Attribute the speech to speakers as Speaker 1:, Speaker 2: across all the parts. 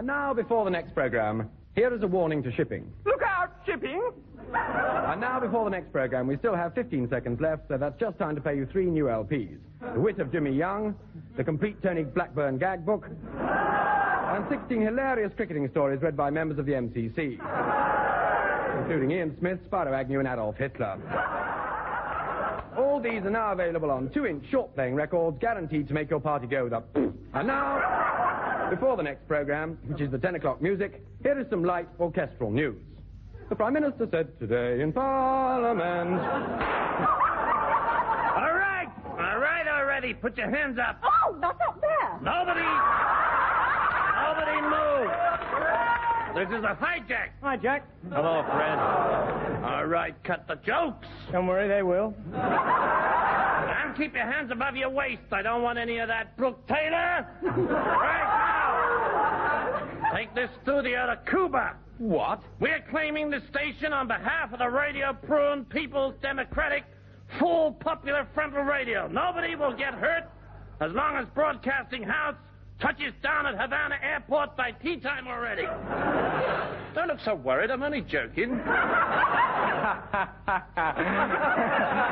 Speaker 1: And now, before the next program, here is a warning to shipping.
Speaker 2: Look out, shipping!
Speaker 1: And now, before the next program, we still have 15 seconds left, so that's just time to pay you three new LPs. The Wit of Jimmy Young, The Complete Tony Blackburn Gag Book, and 16 hilarious cricketing stories read by members of the MCC, including Ian Smith, Spiro Agnew, and Adolf Hitler. All these are now available on two-inch short-playing records, guaranteed to make your party go with a... And now, before the next program, which is the 10 o'clock music, here is some light orchestral news. The Prime Minister said today in Parliament...
Speaker 3: All right, all right already. Put your hands up.
Speaker 4: Oh, not up there.
Speaker 3: Nobody, nobody move. This is a hijack.
Speaker 2: Hi, Jack.
Speaker 3: Hello, Fred. All right, cut the jokes.
Speaker 2: Don't worry, they will.
Speaker 3: And keep your hands above your waist. I don't want any of that Brooke Taylor. right now. Take this studio to Cuba.
Speaker 1: What?
Speaker 3: We're claiming the station on behalf of the Radio Prune People's Democratic Full Popular Frontal Radio. Nobody will get hurt as long as Broadcasting House touches down at Havana Airport by tea time already. Don't look so worried. I'm only joking.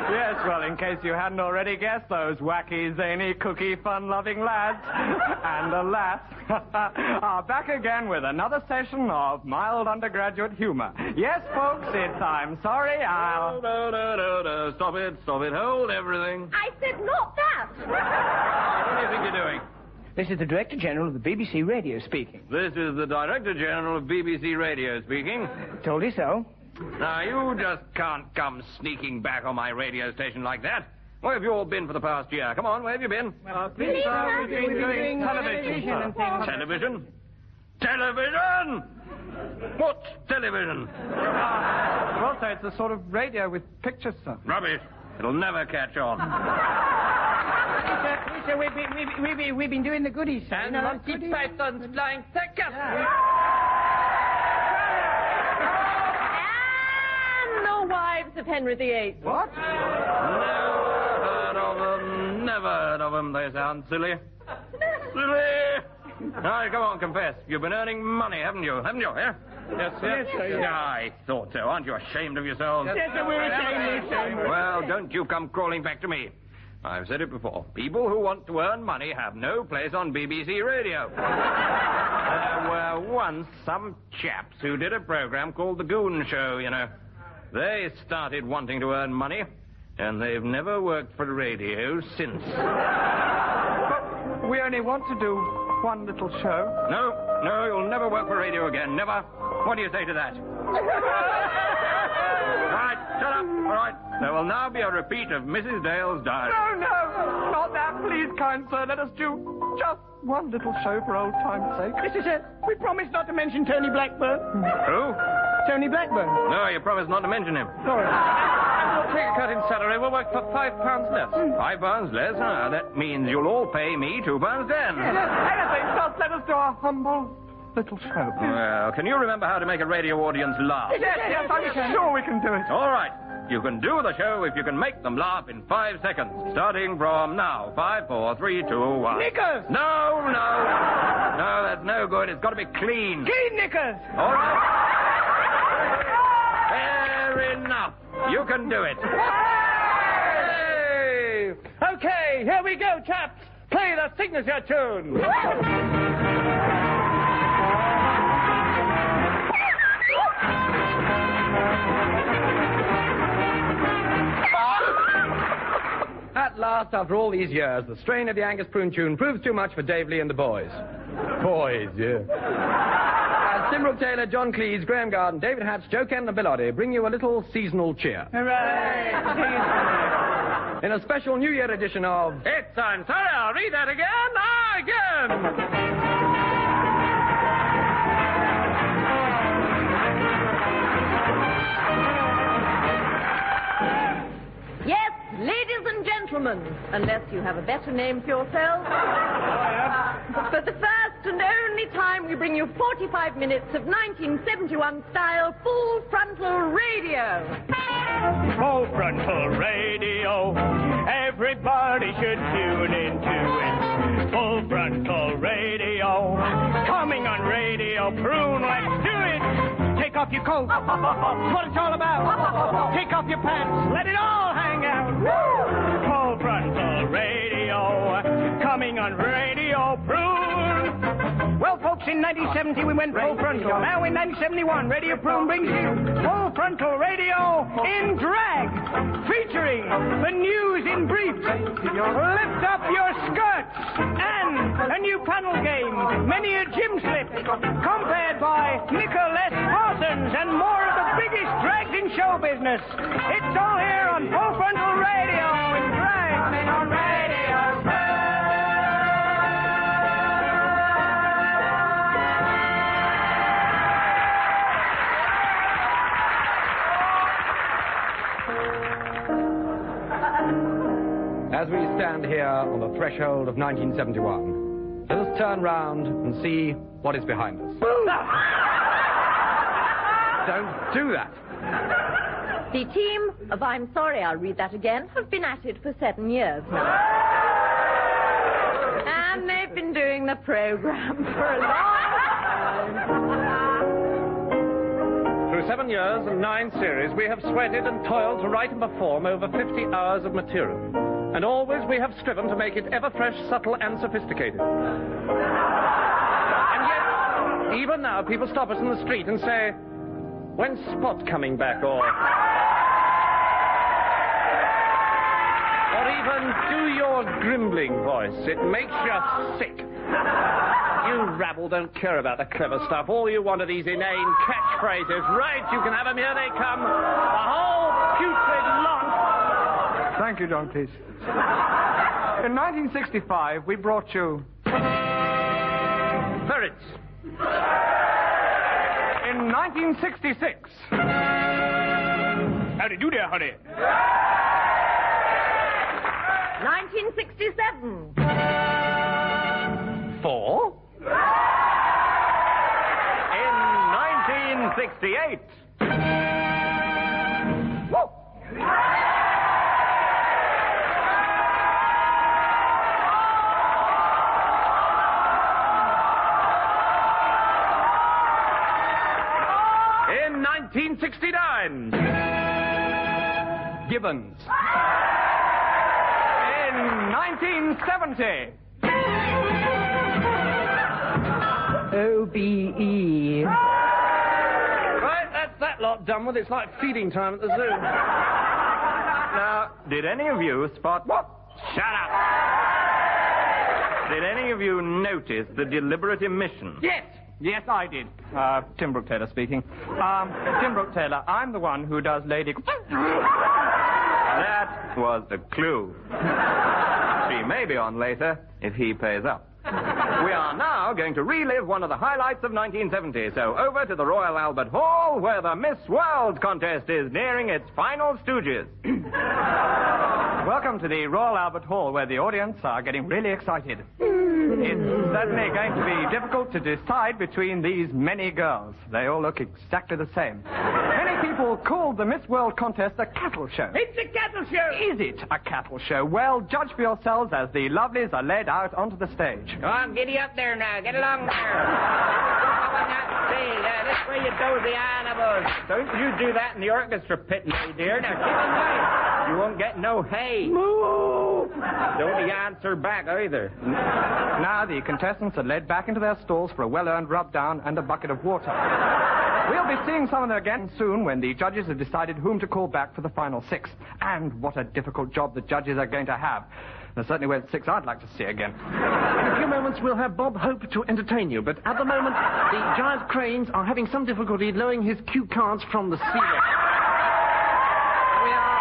Speaker 2: yes, well, in case you hadn't already guessed, those wacky, zany, cookie, fun-loving lads, and alas, are back again with another session of mild undergraduate humor. Yes, folks, it's I'm sorry, I'll...
Speaker 3: No, no, no, no. Stop it, stop it. Hold everything.
Speaker 4: I said not that.
Speaker 3: What do you think you're doing?
Speaker 5: This is the Director General of the BBC Radio speaking.
Speaker 3: This is the Director General of BBC Radio speaking.
Speaker 5: Told you so.
Speaker 3: Now, you just can't come sneaking back on my radio station like that. Where have you all been for the past year? Come on, where have you been?
Speaker 5: Well,
Speaker 4: Please,
Speaker 5: we've been doing television and things.
Speaker 3: Television? Television? What television?
Speaker 2: Well, sir, it's a sort of radio with pictures, sir.
Speaker 3: Rubbish. It'll never catch on.
Speaker 5: Sir, sir, we've, been, we've, we've, been- we've been doing the goodies, sir. You know, goodies.
Speaker 3: Python's flying circus.
Speaker 4: And the wives of Henry VIII.
Speaker 2: What?
Speaker 3: Never heard of them. Never heard of them. They sound silly. Silly. Now, come on, confess. You've been earning money, haven't you? Haven't you? Yeah? Yes, sir.
Speaker 2: Yes, sir, yes.
Speaker 3: Yeah, I thought so. Aren't you ashamed of yourselves?
Speaker 5: Yes, sir, we're ashamed, we're.
Speaker 3: Well, don't you come crawling back to me. I've said it before. People who want to earn money have no place on BBC Radio. there were once some chaps who did a program called The Goon Show, you know. They started wanting to earn money, and they've never worked for radio since.
Speaker 2: but We only want to do one little show.
Speaker 3: No, no, you'll never work for radio again. Never. What do you say to that? right, shut up. All right. There will now be a repeat of Mrs. Dale's diary.
Speaker 2: No, no, not that. Please, kind sir, let us do just one little show for old time's sake.
Speaker 5: Mr. Sir, we promised not to mention Tony Blackburn.
Speaker 3: Who?
Speaker 5: Tony Blackburn.
Speaker 3: No, you promised not to mention him.
Speaker 5: Sorry.
Speaker 3: We'll take a cut in salary. We'll work for five pounds less. Five pounds less? Ah, that means you'll all pay me two pounds ten.
Speaker 2: Anything, just let us do a humble little show.
Speaker 3: Well, can you remember how to make a radio audience laugh?
Speaker 2: Yes, yes, I'm sure we can do it.
Speaker 3: All right. You can do the show if you can make them laugh in five seconds. Starting from now. Five, four, three, two, one.
Speaker 5: Knickers!
Speaker 3: No, no. No, that's no good. It's got to be clean.
Speaker 5: Clean knickers!
Speaker 3: All right. Fair enough. You can do it.
Speaker 5: Hey! Okay, here we go, chaps. Play the signature tune.
Speaker 1: Last, after all these years, the strain of the Angus Prune tune proves too much for Dave Lee and the boys. Boys, yeah. As Tim Taylor, John Cleese, Graeme Garden, David Hatch, Joe Ken, and Bill Oddie bring you a little seasonal cheer.
Speaker 5: Hooray!
Speaker 1: In a special New Year edition of
Speaker 3: It's I'm sorry. I'll read that again. Ah, again.
Speaker 4: Gentlemen, unless you have a better name for yourselves. Oh, for the first and only time, we bring you 45 minutes of 1971 style full frontal radio.
Speaker 5: Full frontal radio. Everybody should tune into it. Full frontal radio. Coming on Radio Prune. Let's do it. Take off your coat. what it's all about. Take off your pants. Let it all hang out. Full frontal radio. Coming on Radio Prune. Well, folks, in 1970 we went full frontal. Now in 1971, Radio Prune brings you full frontal radio in drag, featuring the news in brief. Lift up your skirts and a new panel game, many a gym slip, compared by Nicholas Parsons and more of the biggest drags in show business. It's all here on full frontal radio in drag on Radio
Speaker 1: As we stand here on the threshold of 1971, let us turn round and see what is behind us. Don't do that.
Speaker 4: The team of I'm sorry, I'll read that again, have been at it for seven years now. And they've been doing the program for a long time.
Speaker 5: Through seven years and nine series, we have sweated and toiled to write and perform over 50 hours of material. And always we have striven to make it ever fresh, subtle, and sophisticated. And yet, even now, people stop us in the street and say, When's Spot coming back? Or. Or even do your grimbling voice. It makes you sick. You rabble don't care about the clever stuff. All you want are these inane catchphrases. Right, you can have them. Here they come. The whole putrid.
Speaker 2: Thank you, John Cleese. In 1965, we brought you
Speaker 5: Ferrets.
Speaker 2: In 1966.
Speaker 5: How do you do there, honey?
Speaker 4: 1967.
Speaker 5: Four. In 1968. 1969.
Speaker 1: Gibbons.
Speaker 2: In 1970.
Speaker 4: OBE.
Speaker 5: Right, that's that lot done with. It's like feeding time at the zoo.
Speaker 2: Now, did any of you spot what?
Speaker 6: Shut up! Did any of you notice the deliberate emission?
Speaker 2: Yes, yes, I did. Uh, Tim Brooke Taylor speaking. Um, Tim Brooke Taylor, I'm the one who does Lady.
Speaker 6: That was the clue. she may be on later if he pays up. We are now going to relive one of the highlights of 1970. So over to the Royal Albert Hall, where the Miss World contest is nearing its final stooges.
Speaker 2: Welcome to the Royal Albert Hall, where the audience are getting really excited. It's certainly going to be difficult to decide between these many girls. They all look exactly the same. Many people called the Miss World contest a cattle show.
Speaker 5: It's a cattle show.
Speaker 2: Is it a cattle show? Well, judge for yourselves as the lovelies are led out onto the stage.
Speaker 6: Come on, giddy up there now. Get along there. Come on now. See, this way you dozy animals. Don't you do that in the orchestra pit, my dear. Now, keep in mind, you won't get no hay. Moo! Don't you answer back either.
Speaker 2: Now the contestants are led back into their stalls for a well-earned rub down and a bucket of water. We'll be seeing some of them again soon when the judges have decided whom to call back for the final six. And what a difficult job the judges are going to have. There certainly were six I'd like to see again.
Speaker 5: In a few moments, we'll have Bob Hope to entertain you, but at the moment, the giant cranes are having some difficulty lowering his cue cards from the ceiling.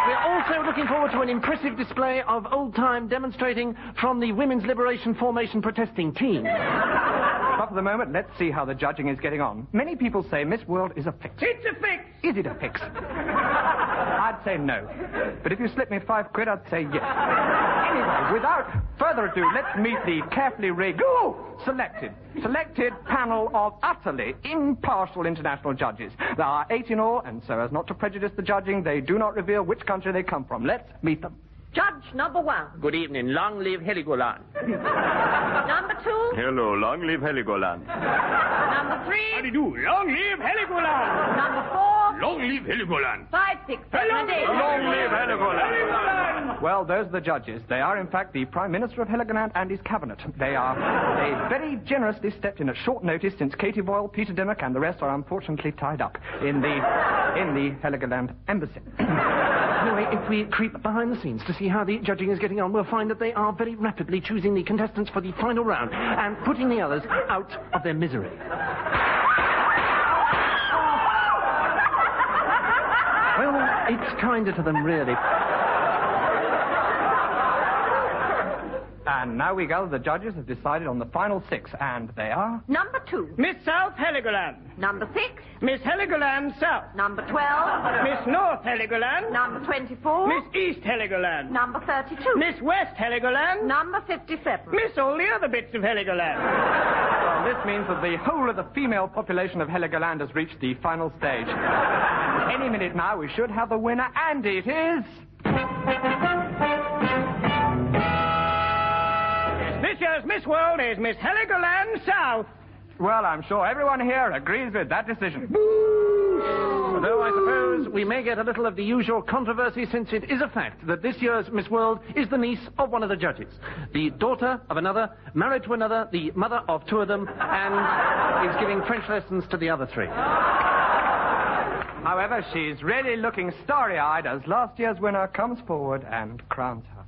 Speaker 5: We are, also looking forward to an impressive display of old time demonstrating from the Women's Liberation Formation protesting team.
Speaker 2: But for the moment, let's see how the judging is getting on. Many people say Miss World is a fix.
Speaker 5: It's a fix.
Speaker 2: Is it a fix? I'd say no. But if you slip me five quid, I'd say yes. Anyway, without further ado, let's meet the carefully rigged, ooh, selected, selected panel of utterly impartial international judges. There are eight in all, and so as not to prejudice the judging, they do not reveal which country they come from. Let's meet them.
Speaker 4: Judge number one.
Speaker 7: Good evening. Long live Heligoland.
Speaker 4: Number two.
Speaker 3: Hello, long live Heligoland.
Speaker 4: Number three.
Speaker 5: How do you do? Long live Heligoland.
Speaker 4: Number four.
Speaker 5: Long live Heligoland.
Speaker 4: Five, six, seven, and eight.
Speaker 3: Long live Heligoland.
Speaker 2: Well, those are the judges. They are, in fact, the Prime Minister of Heligoland and his cabinet. They are. They very generously stepped in at short notice since Katie Boyle, Peter Dimmock, and the rest are unfortunately tied up in the in the Heligoland embassy.
Speaker 7: Anyway, if we creep behind the scenes to see how the judging is getting on, we'll find that they are very rapidly choosing the contestants for the final round and putting the others out of their misery. Well, it's kinder to them, really.
Speaker 2: And now we gather the judges have decided on the final six, and they are.
Speaker 4: Number two.
Speaker 5: Miss South Heligoland.
Speaker 4: Number six.
Speaker 5: Miss Heligoland South.
Speaker 4: Number twelve.
Speaker 5: Miss North Heligoland.
Speaker 4: Number twenty-four.
Speaker 5: Miss East Heligoland.
Speaker 4: Number thirty-two.
Speaker 5: Miss West Heligoland.
Speaker 4: Number fifty-seven.
Speaker 5: Miss all the other bits of Heligoland.
Speaker 2: Well, this means that the whole of the female population of Heligoland has reached the final stage. Any minute now, we should have the winner, and it is.
Speaker 5: This year's Miss World is Miss Heligoland South.
Speaker 2: Well, I'm sure everyone here agrees with that decision.
Speaker 7: Though I suppose we may get a little of the usual controversy since it is a fact that this year's Miss World is the niece of one of the judges, the daughter of another, married to another, the mother of two of them, and is giving French lessons to the other three.
Speaker 2: However, she's really looking starry eyed as last year's winner comes forward and crowns her.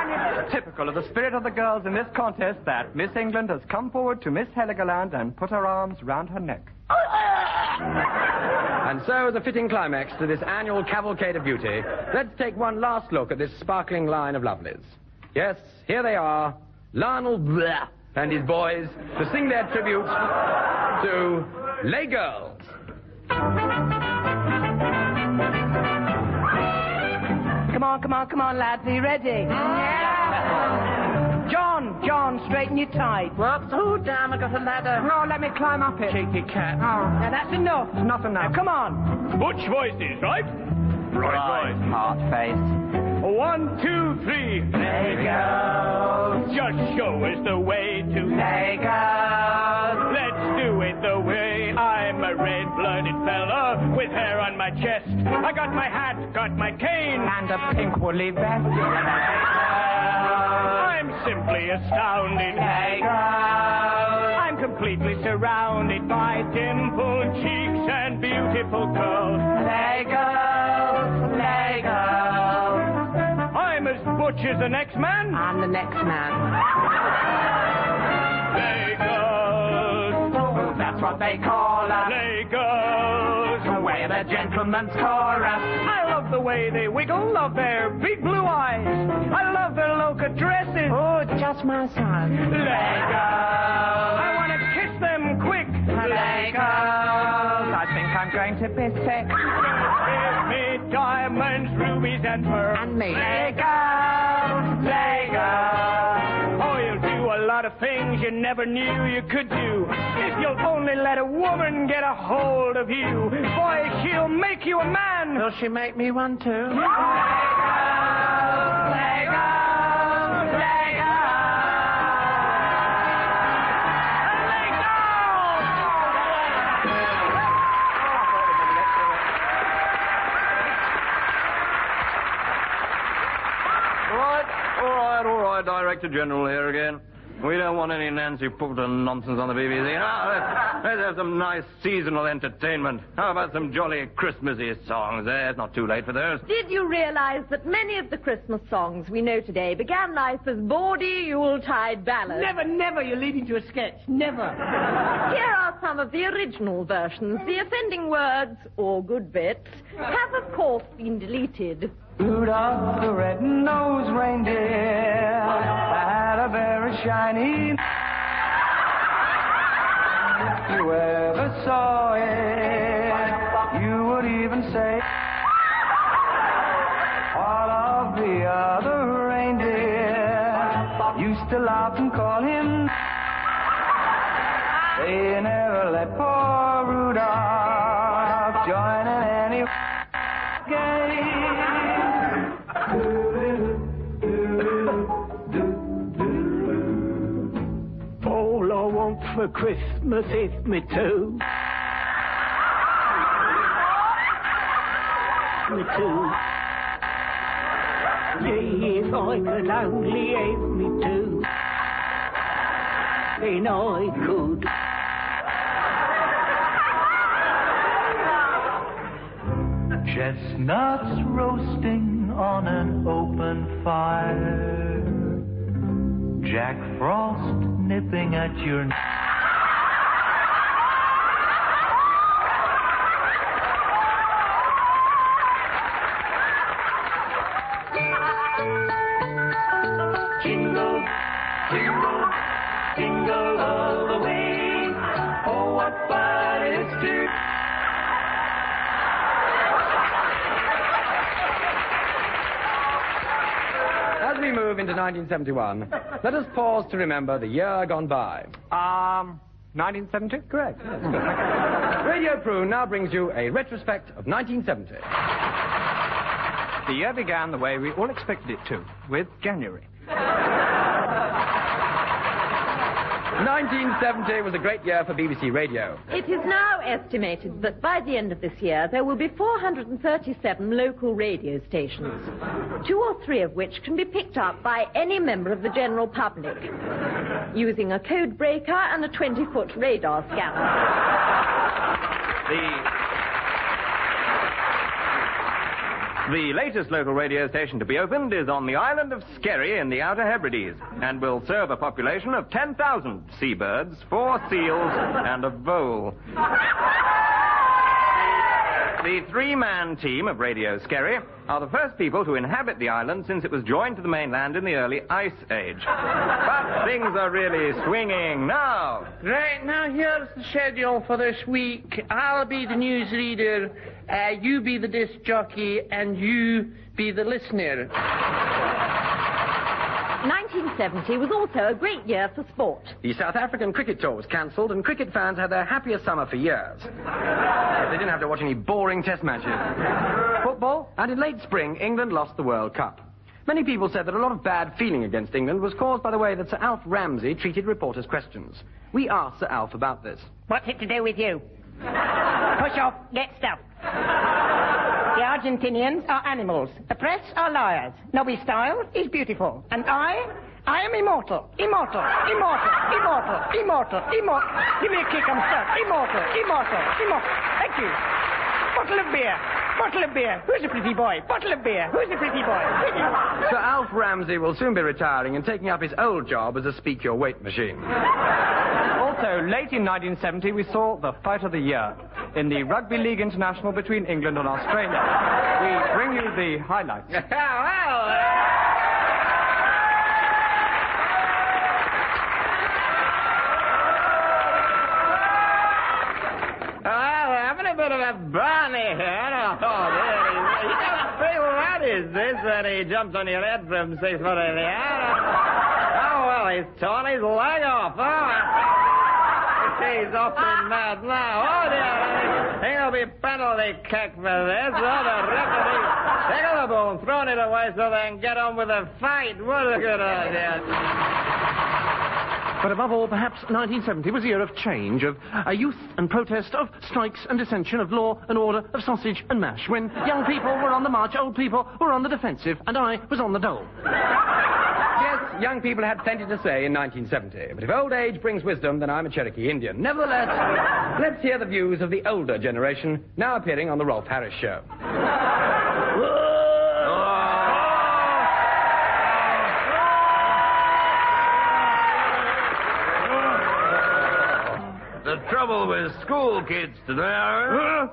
Speaker 2: And it's typical of the spirit of the girls in this contest that Miss England has come forward to Miss Heligoland and put her arms round her neck.
Speaker 1: And so, as a fitting climax to this annual cavalcade of beauty, let's take one last look at this sparkling line of lovelies. Yes, here they are, Lionel Blair and his boys, to sing their tribute to Lay Girls.
Speaker 8: On, come on, come on, lads. Are you ready? John, John, straighten your tie.
Speaker 7: Whoops, oh damn, I got a ladder.
Speaker 2: No, let me climb up it.
Speaker 7: Cheeky cat. Oh.
Speaker 8: Now that's enough.
Speaker 2: It's Not enough.
Speaker 8: Now come on.
Speaker 5: Butch voices, right? Right, right.
Speaker 2: Heart face.
Speaker 5: right. One, two, three.
Speaker 8: Hey, girls.
Speaker 5: Just show us the way to
Speaker 8: Hey,
Speaker 5: with hair on my chest. I got my hat, got my cane.
Speaker 2: And a pink woolly vest.
Speaker 5: I'm simply astounded. I'm completely surrounded by dimpled cheeks and beautiful curls.
Speaker 8: Hey, girls.
Speaker 5: I'm as butch as the next man.
Speaker 8: I'm the next man.
Speaker 5: Girls.
Speaker 8: That's what they call us.
Speaker 5: Hey, girls.
Speaker 8: The gentleman's chorus.
Speaker 5: I love the way they wiggle, love their big blue eyes. I love their loca dresses.
Speaker 8: Oh, it's just my son.
Speaker 5: Girls. I want to kiss them quick.
Speaker 8: Girls.
Speaker 2: I think I'm going to be sick.
Speaker 5: Give me diamonds, rubies, and pearls.
Speaker 8: And me.
Speaker 5: Hey, girls. A lot of things you never knew you could do. If you'll only let a woman get a hold of you, boy, she'll make you a man.
Speaker 7: Will she make me one too?
Speaker 8: Hey, girls. Hey, girls.
Speaker 3: All right, all right, all right, Director General here again. We don't want any Nancy Fulton nonsense on the BBC. Now, let's, let's have some nice seasonal entertainment. How about some jolly Christmassy songs? Eh? It's not too late for those.
Speaker 4: Did you realize that many of the Christmas songs we know today began life as bawdy Yuletide ballads?
Speaker 8: Never, never. You're leading to a sketch. Never.
Speaker 4: Here are some of the original versions. The offending words, or good bits, have of course been deleted.
Speaker 8: Rudolph the red-nosed reindeer had very shiny.
Speaker 9: If you ever saw it, you would even say, all of the other reindeer used to laugh and call him. They never let poor
Speaker 5: for Christmas is me too. Me too. Yeah, if I could only have me too, then I could.
Speaker 9: Chestnuts roasting on an open fire. Jack Frost nipping at your.
Speaker 1: We 1971, let us pause to remember the year gone by.
Speaker 2: Um, 1970?
Speaker 1: Correct. Yes. Radio Prune now brings you a retrospect of 1970.
Speaker 2: The year began the way we all expected it to, with January.
Speaker 1: 1970 was a great year for BBC Radio.
Speaker 4: It is now estimated that by the end of this year there will be 437 local radio stations, two or three of which can be picked up by any member of the general public using a code breaker and a 20 foot radar scanner.
Speaker 6: The The latest local radio station to be opened is on the island of Skerry in the Outer Hebrides and will serve a population of 10,000 seabirds, four seals, and a vole. The three-man team of Radio Skerry are the first people to inhabit the island since it was joined to the mainland in the early Ice Age. But things are really swinging now.
Speaker 10: Right, now here's the schedule for this week. I'll be the newsreader, uh, you be the disc jockey, and you be the listener.
Speaker 4: 1970 was also a great year for sport.
Speaker 1: The South African cricket tour was cancelled, and cricket fans had their happiest summer for years. They didn't have to watch any boring test matches. Football, and in late spring, England lost the World Cup. Many people said that a lot of bad feeling against England was caused by the way that Sir Alf Ramsey treated reporters' questions. We asked Sir Alf about this.
Speaker 8: What's it to do with you? Push off, get stuff. The Argentinians are animals. The press are liars. Nobby's style is beautiful. And I, I am immortal. Immortal. Immortal. Immortal. Immortal. Immortal. Give me a kick, I'm stuck. Immortal. Immortal. Immortal. Thank you. Bottle of beer. Bottle of beer. Who's the pretty boy? Bottle of beer. Who's the? Pretty boy.
Speaker 1: Sir Alf Ramsey will soon be retiring and taking up his old job as a speak your weight machine.
Speaker 2: Late in 1970, we saw the fight of the year in the Rugby League International between England and Australia. We bring you the highlights.
Speaker 6: Well, bit of a barney here. Oh, there he is. You don't feel that is this when he jumps on your head from six foot in the air. Oh, well, he's torn his leg off. Oh, he's awfully mad now. Oh, dear. He'll be penalty kick for this. Oh, the referee. Take the ball, thrown it away so they can get on with the fight. What a good idea.
Speaker 7: But above all, perhaps 1970 was a year of change, of uh, youth and protest, of strikes and dissension, of law and order, of sausage and mash. When young people were on the march, old people were on the defensive, and I was on the dole.
Speaker 1: Yes, young people had plenty to say in 1970. But if old age brings wisdom, then I'm a Cherokee Indian. Nevertheless, let's hear the views of the older generation, now appearing on The Rolf Harris Show.
Speaker 3: The trouble with school kids today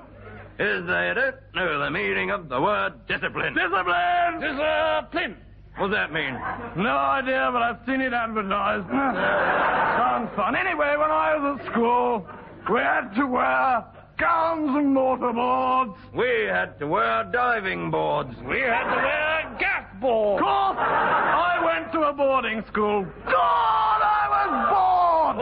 Speaker 3: is they don't know the meaning of the word discipline.
Speaker 5: Discipline! Discipline!
Speaker 3: What's that mean?
Speaker 5: No idea, but I've seen it advertised. Sounds fun. Anyway, when I was at school,
Speaker 11: We had to wear gowns and mortarboards.
Speaker 3: We had to wear diving boards.
Speaker 10: We had to wear gas boards.
Speaker 11: Of course, I went to a boarding school. God, I was bored!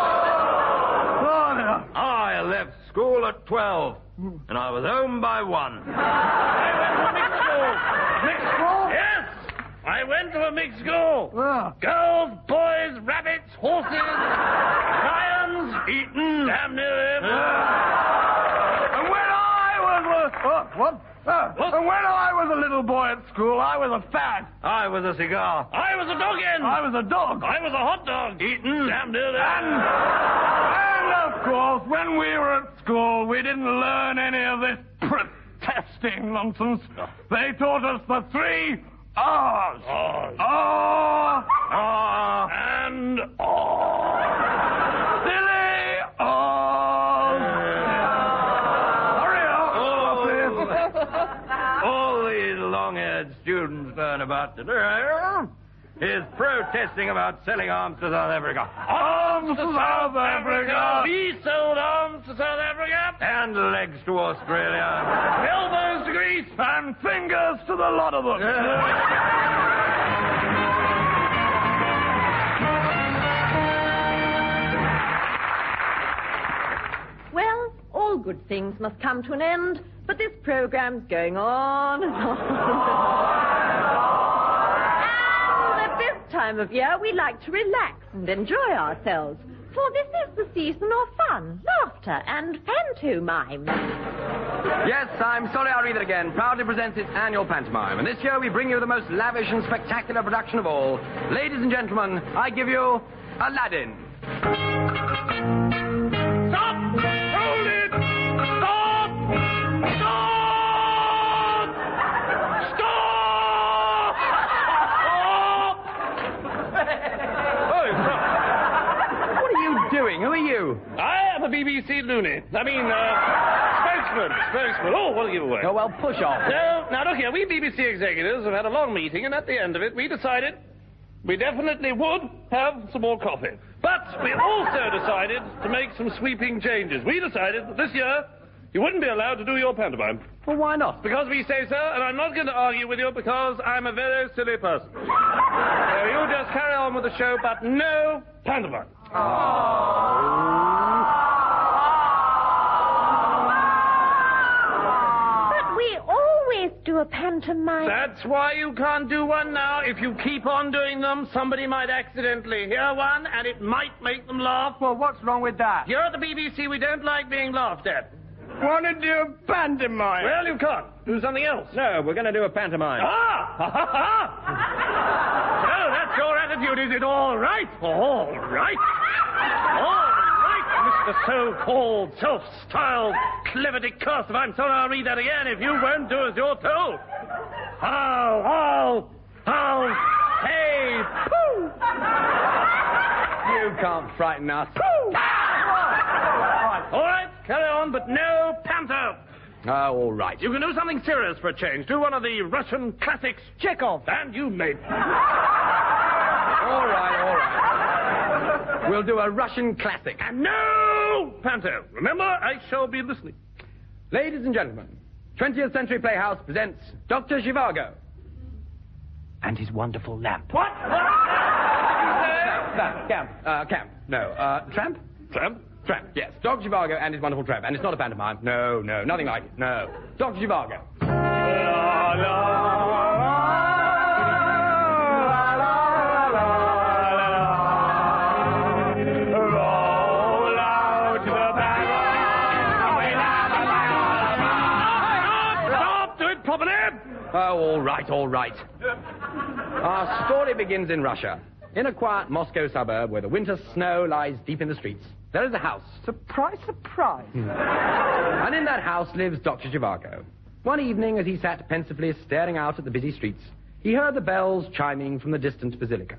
Speaker 11: Oh, oh dear.
Speaker 3: I left school at 12, and I was home by 1.
Speaker 10: I went to mixed school.
Speaker 11: Mixed school?
Speaker 10: I went to a mixed school.
Speaker 11: Ah.
Speaker 10: Girls, boys, rabbits, horses, lions,
Speaker 3: Eaton.
Speaker 10: damn near it.
Speaker 11: And when I was a... Oh, what? Ah, And when I was a little boy at school, I was a fat.
Speaker 3: I was a cigar.
Speaker 10: I was a doggin.
Speaker 11: I was a dog.
Speaker 10: I was a hot dog.
Speaker 3: Eaton.
Speaker 10: Damn near it.
Speaker 11: And, and of course, when we were at school, we didn't learn any of this protesting nonsense. They taught us the three R's. R,
Speaker 10: Ah, and ah.
Speaker 11: silly R's. Hurry up.
Speaker 3: All these long-haired students learn about today is protesting about selling arms to South Africa.
Speaker 11: Arms to South Africa.
Speaker 10: We sold arms to South Africa.
Speaker 3: And legs to Australia.
Speaker 10: Elbows to Greece.
Speaker 11: And fingers to the lot of them.
Speaker 4: Well, all good things must come to an end, but this program's going on and on. and at this time of year, we like to relax and enjoy ourselves. For this is the season of fun, laughter, and pantomime.
Speaker 1: Yes, I'm sorry I'll read it again. Proudly presents its annual pantomime. And this year we bring you the most lavish and spectacular production of all. Ladies and gentlemen, I give you Aladdin.
Speaker 10: Stop! Hold it! Stop! Stop! Stop! Stop!
Speaker 1: What are you doing? Who are you?
Speaker 10: I am a BBC loony. I mean, uh, spokesman. Spokesman. Oh, what a giveaway.
Speaker 1: Oh, well, push off.
Speaker 10: No, now look here. We BBC executives have had a long meeting, and at the end of it, we decided we definitely would have some more coffee. But we also decided to make some sweeping changes. We decided that this year you wouldn't be allowed to do your pantomime.
Speaker 1: Well, why not?
Speaker 10: Because we say so, and I'm not going to argue with you because I'm a very silly person. so you just carry on with the show, but no pantomime.
Speaker 4: But pantomime.
Speaker 10: That's why you can't do one now. If you keep on doing them, somebody might accidentally hear one, and it might make them laugh.
Speaker 11: Well, what's wrong with that?
Speaker 10: Here at the BBC, we don't like being laughed at.
Speaker 11: Want to do a pantomime?
Speaker 10: Well, you can't. Do something else.
Speaker 1: No, we're going to do a pantomime.
Speaker 10: Ah! Ha, ha, ha! so that's your attitude, is it? All right. All right. All right, Mr. So-called, self-styled, clever Dick. If I'm sorry, I'll read that again if you won't do as you're told. How, how, how, hey, pooh!
Speaker 1: You can't frighten us.
Speaker 10: All right, carry on, but no panto.
Speaker 1: Oh, all right.
Speaker 10: You can do something serious for a change. Do one of the Russian classics. Chekhov. And you may.
Speaker 1: All right, all right. We'll do a Russian classic.
Speaker 10: And no panto. Remember, I shall be listening.
Speaker 1: Ladies and gentlemen, 20th Century Playhouse presents Dr. Zhivago. And his wonderful lamp.
Speaker 10: What?
Speaker 1: Camp, camp, uh, camp. No, uh, tramp?
Speaker 10: Tramp?
Speaker 1: Tramp, yes. Dr. Zhivago and his wonderful tramp. And it's not a pantomime. No, no, nothing like it. No. Dr. Zhivago.
Speaker 10: Stop!
Speaker 1: Oh, all right, all right. Our story begins in Russia. In a quiet Moscow suburb where the winter snow lies deep in the streets, there is a house.
Speaker 11: Surprise, surprise. Hmm.
Speaker 1: And in that house lives Dr. Zhivago. One evening, as he sat pensively staring out at the busy streets, he heard the bells chiming from the distant basilica.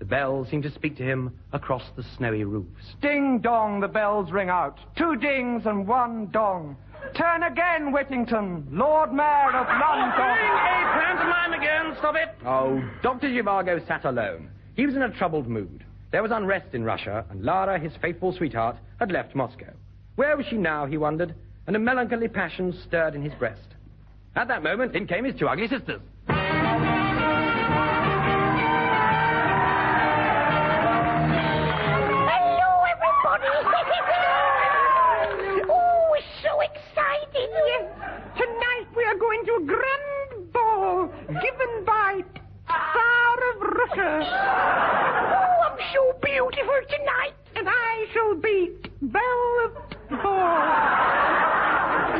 Speaker 1: The bells seemed to speak to him across the snowy roofs.
Speaker 11: Ding dong, the bells ring out. Two dings and one dong. Turn again, Whittington, Lord Mayor of London.
Speaker 10: Doing
Speaker 11: London.
Speaker 10: a pantomime again. Stop it.
Speaker 1: Oh, Dr. Zhivago sat alone. He was in a troubled mood. There was unrest in Russia, and Lara, his faithful sweetheart, had left Moscow. Where was she now, he wondered, and a melancholy passion stirred in his breast. At that moment, in came his two ugly sisters.
Speaker 8: Given by Tsar of Russia.
Speaker 12: Oh, I'm so beautiful tonight.
Speaker 8: And I shall beat Belle of Ball.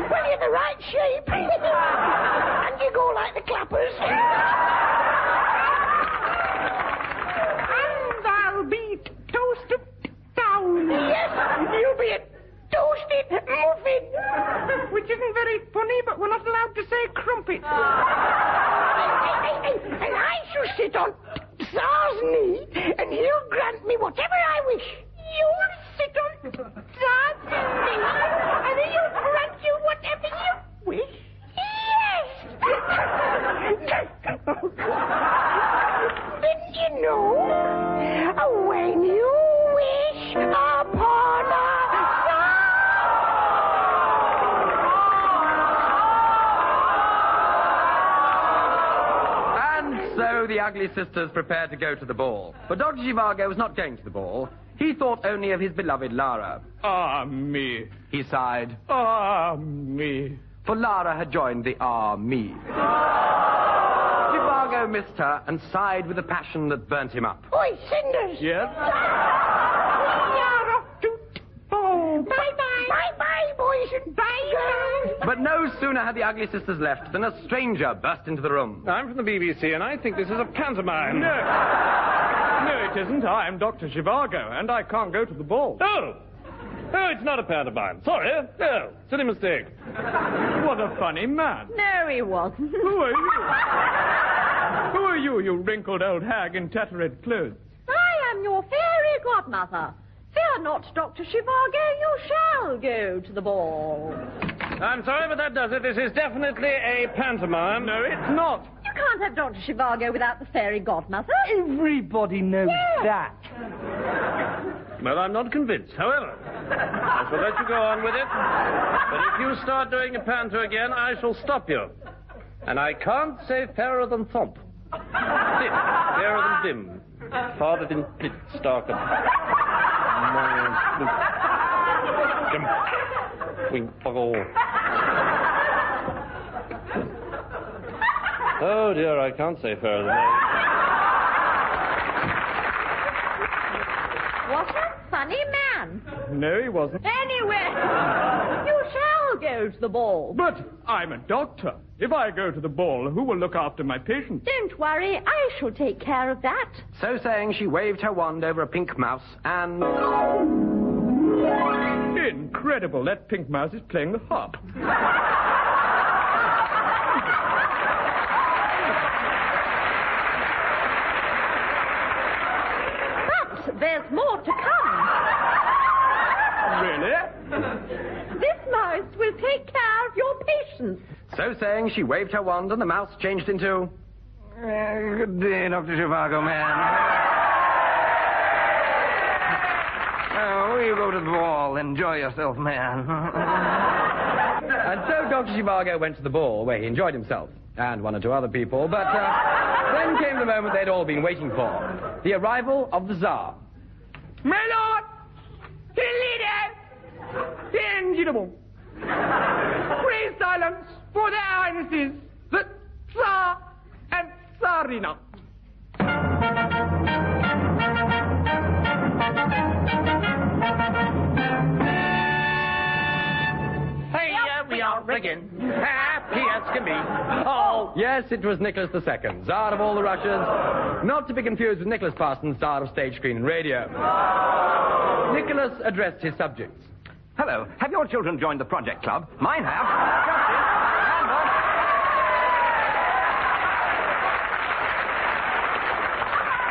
Speaker 12: Well, you're the right shape. and you go like the clappers.
Speaker 1: Sisters prepared to go to the ball. But Dr. Zhivago was not going to the ball. He thought only of his beloved Lara.
Speaker 2: Ah, me.
Speaker 1: He sighed,
Speaker 2: Ah, me.
Speaker 1: for Lara had joined the army. Zhivago missed her and sighed with a passion that burnt him up.
Speaker 12: Oi, Cinders!
Speaker 2: Yes?
Speaker 1: But no sooner had the ugly sisters left than a stranger burst into the room.
Speaker 10: I'm from the BBC, and I think this is a pantomime.
Speaker 2: No. No, it isn't. I'm Dr. Zhivago, and I can't go to the ball.
Speaker 10: Oh! Oh, it's not a pantomime. Sorry. Oh, silly mistake.
Speaker 2: What a funny man.
Speaker 4: No, he wasn't.
Speaker 2: Who are you? Who are you, you wrinkled old hag in tattered clothes?
Speaker 4: I am your fairy godmother. Fear not, Dr. Zhivago, you shall go to the ball.
Speaker 10: I'm sorry, but that does it. This is definitely a pantomime.
Speaker 2: No, it's not.
Speaker 4: You can't have Dr. Zhivago without the fairy godmother.
Speaker 8: Everybody knows that.
Speaker 10: Well, I'm not convinced. However, I shall let you go on with it. But if you start doing a panto again, I shall stop you. And I can't say fairer than thump. Dim, fairer than dim. Farther than pit, starker. Dim. Wink, boggle. Oh dear, I can't say further. than that.
Speaker 4: What a funny man.
Speaker 2: No, he wasn't.
Speaker 4: Anyway, you shall go to the ball.
Speaker 2: But I'm a doctor. If I go to the ball, who will look after my patients?
Speaker 4: Don't worry, I shall take care of that.
Speaker 1: So saying, she waved her wand over a pink mouse and.
Speaker 2: Incredible. That pink mouse is playing the harp.
Speaker 4: But there's more to come.
Speaker 2: Really?
Speaker 4: This mouse will take care of your patients.
Speaker 1: So saying, she waved her wand and the mouse changed into.
Speaker 3: Uh, good day, Dr. Zhivago, man. You go to the ball. Enjoy yourself, man.
Speaker 1: And so Dr. Zhivago went to the ball, where he enjoyed himself, and one or two other people, but uh, then came the moment they'd all been waiting for the arrival of the Tsar.
Speaker 8: My lord, the leader, the engine. Pray silence for their highnesses, the Tsar and Tsarina.
Speaker 10: Again. Happy as can be. Oh,
Speaker 1: Yes, it was Nicholas II, Tsar of all the Russias, not to be confused with Nicholas Parsons, Tsar of stage, screen, and radio. Nicholas addressed his subjects.
Speaker 3: Hello. Have your children joined the Project Club? Mine have.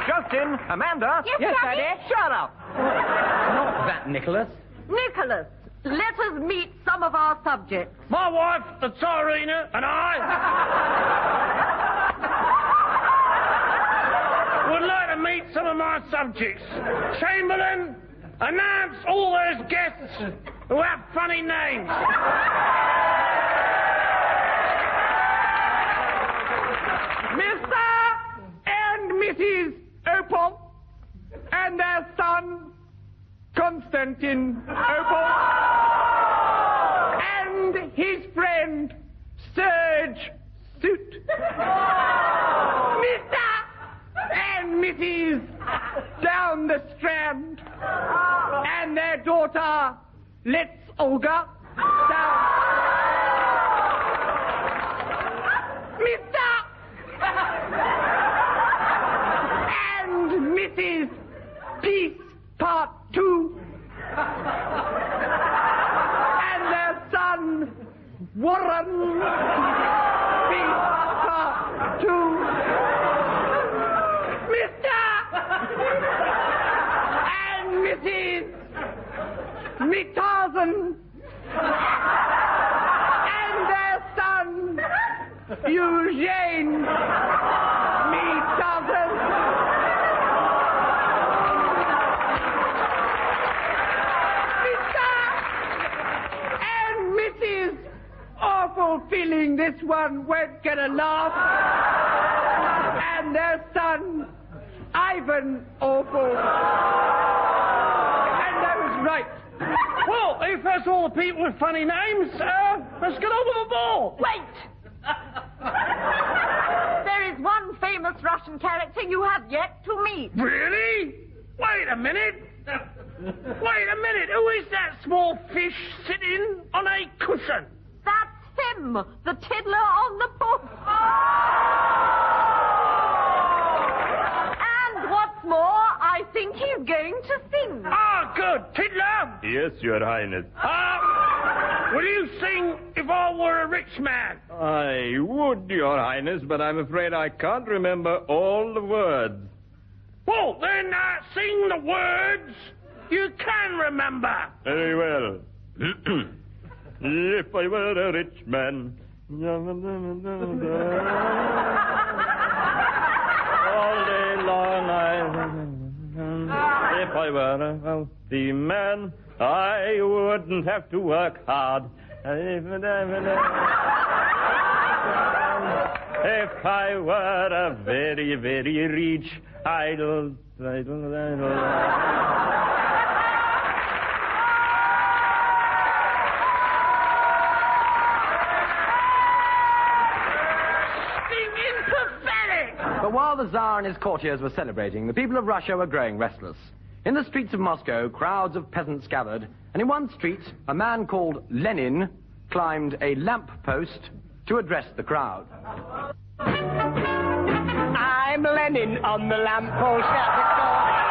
Speaker 3: Justin, Amanda.
Speaker 4: Yes, Yes, Daddy? Daddy?
Speaker 3: Shut up.
Speaker 1: Not that Nicholas.
Speaker 4: Nicholas, let us meet some of our subjects.
Speaker 10: my wife, the Tsarina, and I. would like to meet some of my subjects. Chamberlain, announce all those guests who have funny names.
Speaker 5: Mr. and Mrs. Opal and their son, Constantine Opal, and his friend, Serge Suit. Mr. and Mrs. Down the Strand, and their daughter, Let's Olga. Down. Mr. and Mrs. Peace Part 2 and their son Warren Peace Part 2 Mr. and Mrs. Mitazen and their son Eugene Mitazen and Mrs. Awful feeling this one won't get a laugh. And their son, Ivan Awful. And that was right.
Speaker 10: Well, if that's all the people with funny names, uh, let's get on with the ball.
Speaker 4: Wait! there is one famous Russian character you have yet to meet.
Speaker 10: Really? Wait a minute. Wait a minute. Who is that small fish sitting on a cushion?
Speaker 4: That's him, the tiddler on the poop. And what's more, I think he's going to sing.
Speaker 10: Ah, good. Tiddler.
Speaker 3: Yes, Your Highness.
Speaker 10: Ah, will you sing if I were a rich man?
Speaker 3: I would, Your Highness, but I'm afraid I can't remember all the words.
Speaker 10: Well, then uh, sing the words you can remember.
Speaker 3: Very well. if I were a rich man. All day long I. Ah. If I were a wealthy man, I wouldn't have to work hard. If I were a very, very rich idle, idle, idle.
Speaker 10: Singing
Speaker 1: while the Tsar and his courtiers were celebrating, the people of Russia were growing restless. In the streets of Moscow, crowds of peasants gathered, and in one street, a man called Lenin climbed a lamp post to address the crowd.
Speaker 13: I'm Lenin on the lamppost at the corner.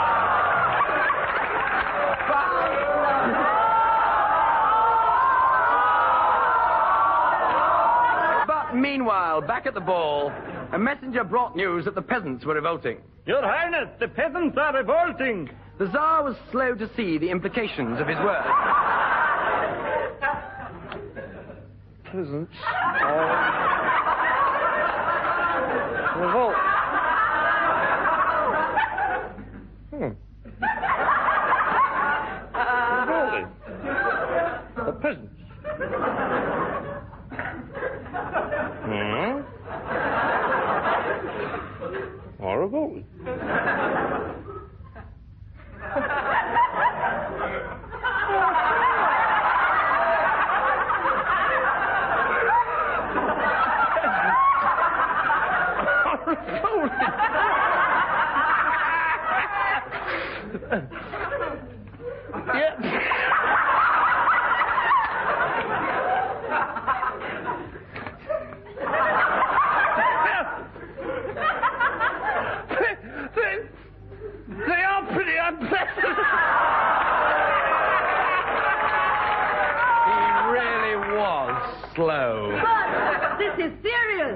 Speaker 1: But meanwhile, back at the ball, a messenger brought news that the peasants were revolting.
Speaker 3: Your Highness, the peasants are revolting.
Speaker 1: The Tsar was slow to see the implications of his words.
Speaker 3: Peasants are revolt. Hmm. Revolting. The peasants. Hmm. Are revolting.
Speaker 10: they, they are pretty unpleasant.
Speaker 1: He really was slow.
Speaker 4: But this is serious.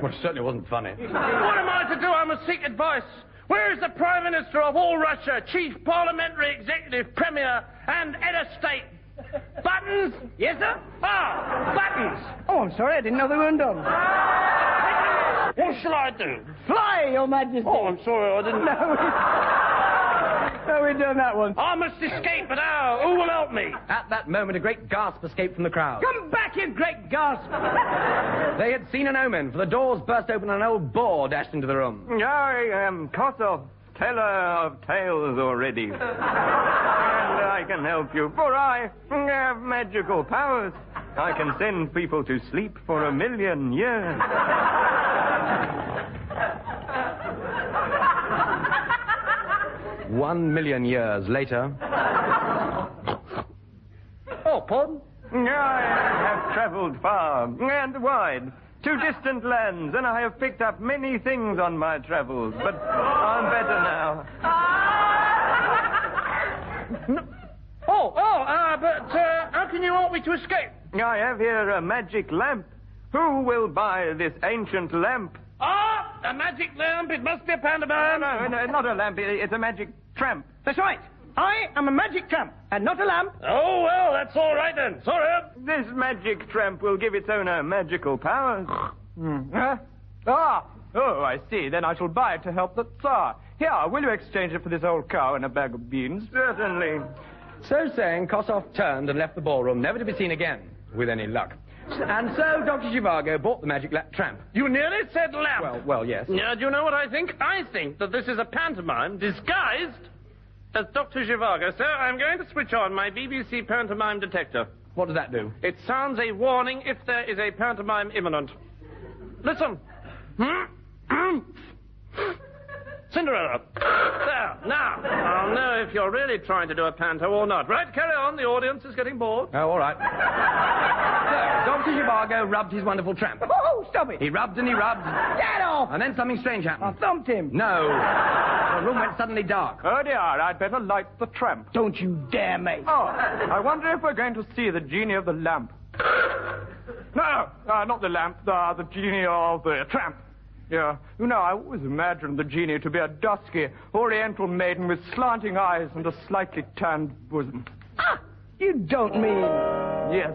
Speaker 1: Well, it certainly wasn't funny.
Speaker 10: What am I to do? I must seek advice. Where is the Prime Minister of all Russia, Chief Parliamentary Executive, Premier, and Head of State? Buttons? Yes, sir? Ah, buttons.
Speaker 13: Oh, I'm sorry, I didn't know they weren't done.
Speaker 10: What shall I do?
Speaker 8: Fly, Your Majesty.
Speaker 10: Oh, I'm sorry, I didn't know.
Speaker 8: No, we've done that one.
Speaker 10: I must escape, but how? Who will help me?
Speaker 1: At that moment, a great gasp escaped from the crowd.
Speaker 8: Come back, you great gasp.
Speaker 1: They had seen an omen, for the doors burst open and an old boar dashed into the room.
Speaker 3: I am Kossoff, teller of tales already. and I can help you, for I have magical powers. I can send people to sleep for a million years.
Speaker 1: One million years later.
Speaker 10: Oh, pardon?
Speaker 3: I have traveled far and wide to distant lands, and I have picked up many things on my travels, but I'm better now.
Speaker 10: Oh, oh, uh, but uh, how can you want me to escape?
Speaker 3: I have here a magic lamp. Who will buy this ancient lamp?
Speaker 10: A magic lamp. It must be a pantomime.
Speaker 3: No, no, not a lamp. It's a magic tramp.
Speaker 8: That's right. I am a magic tramp, and not a lamp.
Speaker 10: Oh, well, that's all right then. Sorry.
Speaker 3: This magic tramp will give its owner magical powers.
Speaker 2: Huh? Ah! Oh, I see. Then I shall buy it to help the Tsar. Here, will you exchange it for this old cow and a bag of beans?
Speaker 3: Certainly.
Speaker 1: So saying, Kossoff turned and left the ballroom, never to be seen again, with any luck. And so Dr. Zhivago bought the magic la- tramp.
Speaker 10: You nearly said lamp.
Speaker 1: Well, well, yes.
Speaker 10: Yeah, do you know what I think? I think that this is a pantomime disguised as Dr. Zhivago. So I'm going to switch on my BBC pantomime detector.
Speaker 1: What does that do?
Speaker 10: It sounds a warning if there is a pantomime imminent. Listen. Cinderella. There. Now, I'll know if you're really trying to do a panto or not. Right, carry on. The audience is getting bored.
Speaker 1: Oh, all right. so, Dr. Zhivago rubbed his wonderful tramp.
Speaker 8: Oh, stop it.
Speaker 1: He rubbed and he rubbed,
Speaker 8: Get off.
Speaker 1: and then something strange happened.
Speaker 8: I
Speaker 1: happened.
Speaker 8: thumped him.
Speaker 1: No. The room went suddenly dark.
Speaker 2: Oh, dear, I'd better light the tramp.
Speaker 8: Don't you dare, mate.
Speaker 2: Oh, I wonder if we're going to see the genie of the lamp. No, uh, not the lamp, the, the genie of the tramp. Yeah, you know, I always imagined the genie to be a dusky, oriental maiden with slanting eyes and a slightly tanned bosom.
Speaker 8: Ah, you don't mean...
Speaker 2: Yes.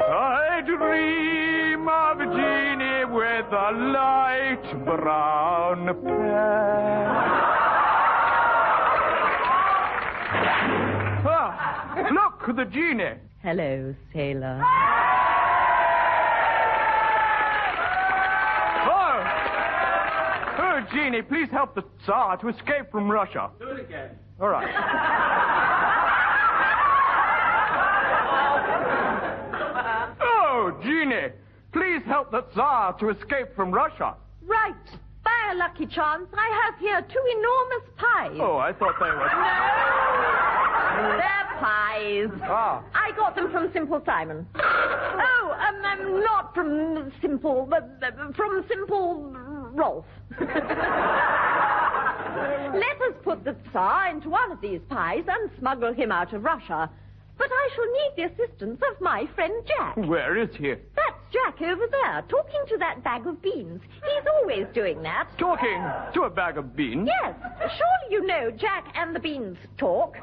Speaker 2: I dream of a genie with a light brown hair. Ah, look, the genie.
Speaker 4: Hello, sailor.
Speaker 2: Oh, genie, please help the Tsar to escape from Russia.
Speaker 10: Do it again.
Speaker 2: All right. oh, genie, please help the Tsar to escape from Russia.
Speaker 4: Right. By a lucky chance, I have here two enormous pies.
Speaker 2: Oh, I thought they were. No.
Speaker 4: They're pies.
Speaker 2: Ah.
Speaker 4: I got them from Simple Simon. Oh, um, um, not from Simple, but from Simple Rolf. Let us put the Tsar into one of these pies and smuggle him out of Russia. But I shall need the assistance of my friend Jack.
Speaker 2: Where is he?
Speaker 4: That's Jack over there, talking to that bag of beans. He's always doing that.
Speaker 2: Talking to a bag of beans?
Speaker 4: Yes, surely you know Jack and the beans talk.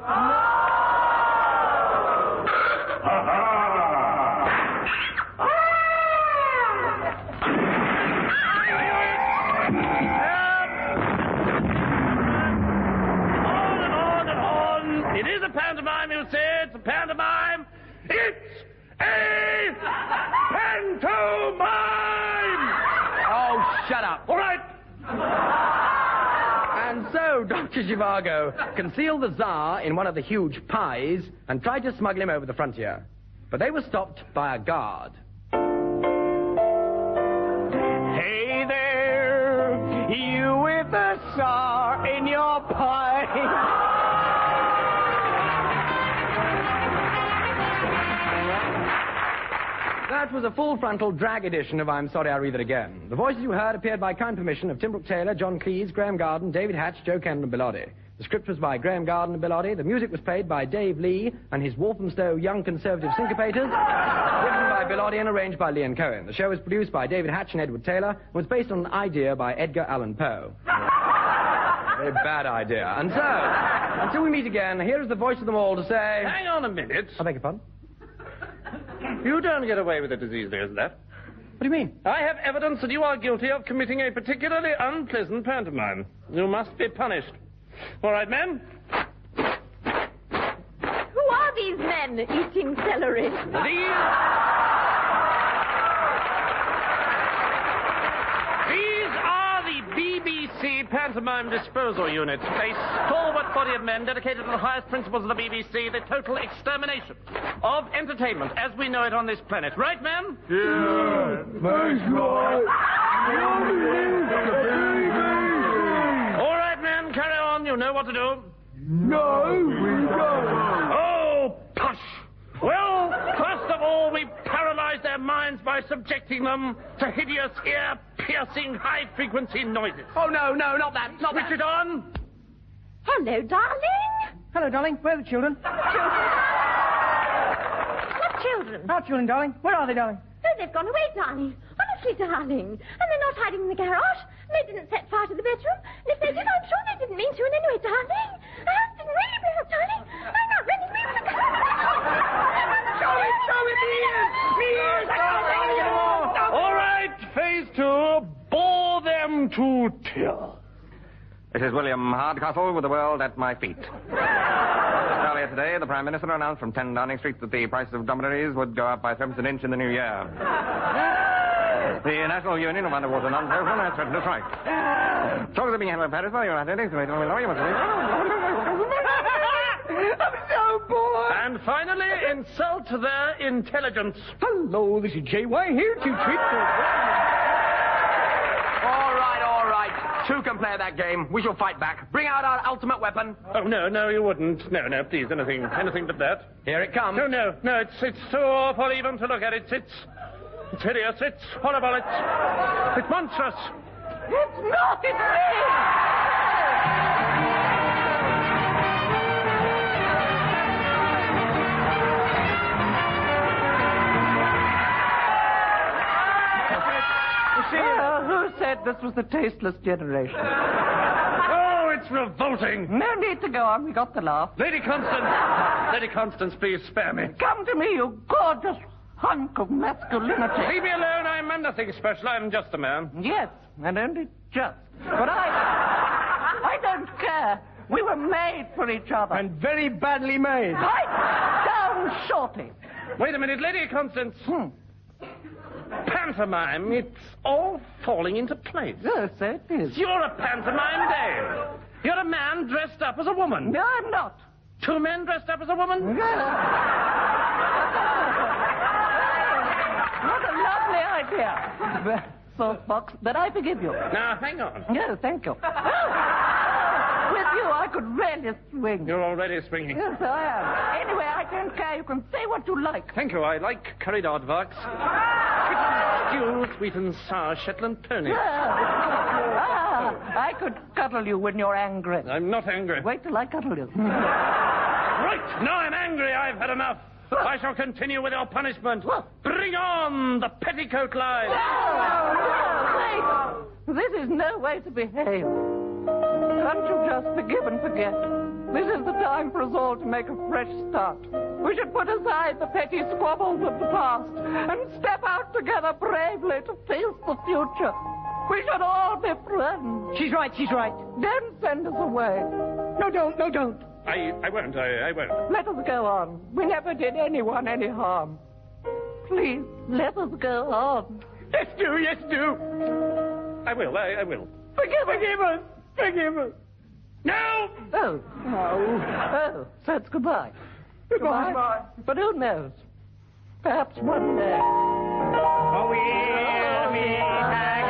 Speaker 10: On and on and on. It is a pantomime, you say. It's a pantomime. It's a pantomime.
Speaker 1: Oh, shut up.
Speaker 10: All right.
Speaker 1: And so Dr. Zhivago concealed the Tsar in one of the huge pies and tried to smuggle him over the frontier. But they were stopped by a guard.
Speaker 10: Hey there, you with the Tsar in your pie.
Speaker 1: That was a full frontal drag edition of I'm Sorry I Read It Again. The voices you heard appeared by kind permission of Tim Brooke Taylor, John Cleese, Graeme Garden, David Hatch, Jo Kendall, and Bill Oddie. The script was by Graeme Garden and Bill Oddie. The music was played by Dave Lee and his Walthamstow Young Conservative Syncopators. Written by Bill Oddie and arranged by Leon Cohen. The show was produced by David Hatch and Edward Taylor and was based on an idea by Edgar Allan Poe. Very bad idea. And so, until we meet again, here is the voice of them all to say...
Speaker 10: Hang on a minute.
Speaker 1: I beg your pardon?
Speaker 10: You don't get away with the disease, there's that. What do you mean? I have evidence that you are guilty of committing a particularly unpleasant pantomime. You must be punished. All right, men?
Speaker 4: Who are these men eating celery?
Speaker 10: These. These are the BBC Pantomime Disposal Unit, a stalwart body of men dedicated to the highest principles of the BBC, the total extermination of entertainment as we know it on this planet. Right, men?
Speaker 2: Yeah, that's right.
Speaker 10: All right, men, carry on. You know what to do.
Speaker 2: No, we don't.
Speaker 10: Oh, push! Well, first of all, we paralyze their minds by subjecting them to hideous, ear-piercing, high-frequency noises.
Speaker 5: Oh, no, no, not that, not
Speaker 10: Switch
Speaker 5: that.
Speaker 10: it on.
Speaker 4: Hello, darling.
Speaker 8: Hello, darling. Where are the children? children.
Speaker 4: What children?
Speaker 8: Our children, darling. Where are they, darling?
Speaker 4: Oh, they've gone away, darling. Honestly, darling. And they're not hiding in the garage. They didn't set fire to the bedroom. And if they did, I'm sure they didn't mean to in any way, darling. I didn't really be hurt, darling. I'm not running away with the car.
Speaker 5: Show it, show it, me ears, me ears. I can't
Speaker 10: phase two. Bore them to tears.
Speaker 3: This is William Hardcastle with the world at my feet. Earlier today, the Prime Minister announced from 10 Downing Street that the price of dromedaries would go up by three an inch in the new year. The National Union of Underwater Non-Salesmen has threatened to strike. Talks are being held in Paris by the United.
Speaker 5: I'm so bored.
Speaker 10: And finally, insult their intelligence.
Speaker 5: Hello, this is J.Y. here to treat you.
Speaker 1: All right, all right. Two can play that game. We shall fight back. Bring out our ultimate weapon.
Speaker 10: Oh, no, no, you wouldn't. No, no, please, anything, anything but that.
Speaker 1: Here it comes.
Speaker 10: No, no, no, it's, it's too awful even to look at it. It's, it's hideous, it's horrible, it's, it's monstrous.
Speaker 5: It's not, it's me.
Speaker 8: Said this was the tasteless generation?
Speaker 10: Oh, it's revolting.
Speaker 8: No need to go on. We got the laugh.
Speaker 10: Lady Constance, Lady Constance, please spare me.
Speaker 8: Come to me, you gorgeous hunk of masculinity.
Speaker 10: Leave me alone. I'm nothing special. I'm just a man.
Speaker 8: Yes, and only just. But I. I don't care. We were made for each other.
Speaker 5: And very badly made.
Speaker 8: Pipe down shortly.
Speaker 10: Wait a minute, Lady Constance.
Speaker 8: Hmm.
Speaker 10: Pantomime, it's all falling into place.
Speaker 8: Yes, it is.
Speaker 10: You're a pantomime dame. You're a man dressed up as a woman.
Speaker 8: No, I'm not.
Speaker 10: Two men dressed up as a woman?
Speaker 8: What a lovely idea. Soapbox, but I forgive you.
Speaker 10: Now, hang on.
Speaker 8: Yes, thank you. With you, I could really swing.
Speaker 10: You're already swinging.
Speaker 8: Yes, I am. Anyway, I don't care. You can say what you like.
Speaker 10: Thank you. I like curried aardvarks. Stew, sweet and sour Shetland pony.
Speaker 8: Ah, I could cuddle you when you're angry.
Speaker 10: I'm not angry.
Speaker 8: Wait till I cuddle you.
Speaker 10: Right, now I'm angry. I've had enough. I shall continue with your punishment. Bring on the petticoat line.
Speaker 8: No, no, wait. This is no way to behave. Can't you just forgive and forget? This is the time for us all to make a fresh start. We should put aside the petty squabbles of the past and step out together bravely to face the future. We should all be friends.
Speaker 5: She's right, she's right.
Speaker 8: Don't send us away.
Speaker 5: No, don't, no, don't.
Speaker 10: I, I won't. I, I won't.
Speaker 8: Let us go on. We never did anyone any harm. Please, let us go on.
Speaker 5: Yes, do, yes, do.
Speaker 10: I will. I, I will.
Speaker 5: Forgive, forgive us. Forgive us.
Speaker 10: No!
Speaker 8: Oh. Oh, oh so it's goodbye.
Speaker 5: Goodbye.
Speaker 8: But who knows? Perhaps one day.
Speaker 5: Oh, we'll meet again.